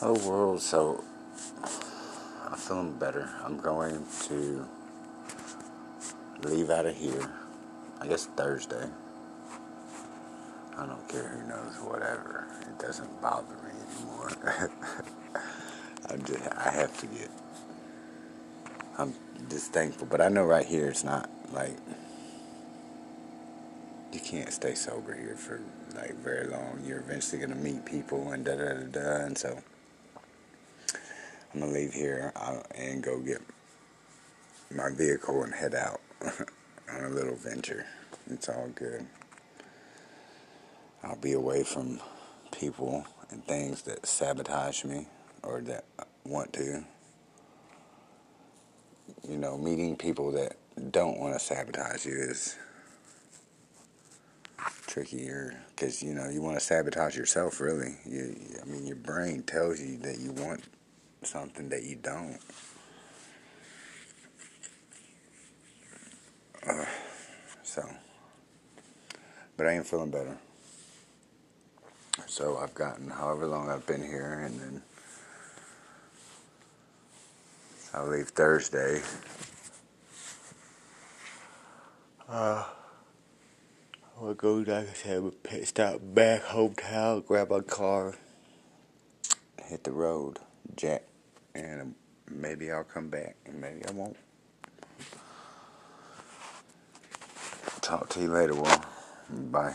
Hello world, so I'm feeling better. I'm going to leave out of here, I guess Thursday. I don't care who knows, whatever. It doesn't bother me anymore. I'm just, I have to get, I'm just thankful. But I know right here it's not like, you can't stay sober here for like very long. You're eventually going to meet people and da da da da. And so, I'm gonna leave here and go get my vehicle and head out on a little venture. It's all good. I'll be away from people and things that sabotage me or that want to. You know, meeting people that don't want to sabotage you is trickier because you know you want to sabotage yourself. Really, you, I mean, your brain tells you that you want something that you don't. Uh, so, but I am feeling better. So I've gotten however long I've been here, and then I'll leave Thursday. Uh, I'll go, like I said, stop back hometown, grab my car, hit the road, jet and maybe I'll come back and maybe I won't. Talk to you later, Will. Bye.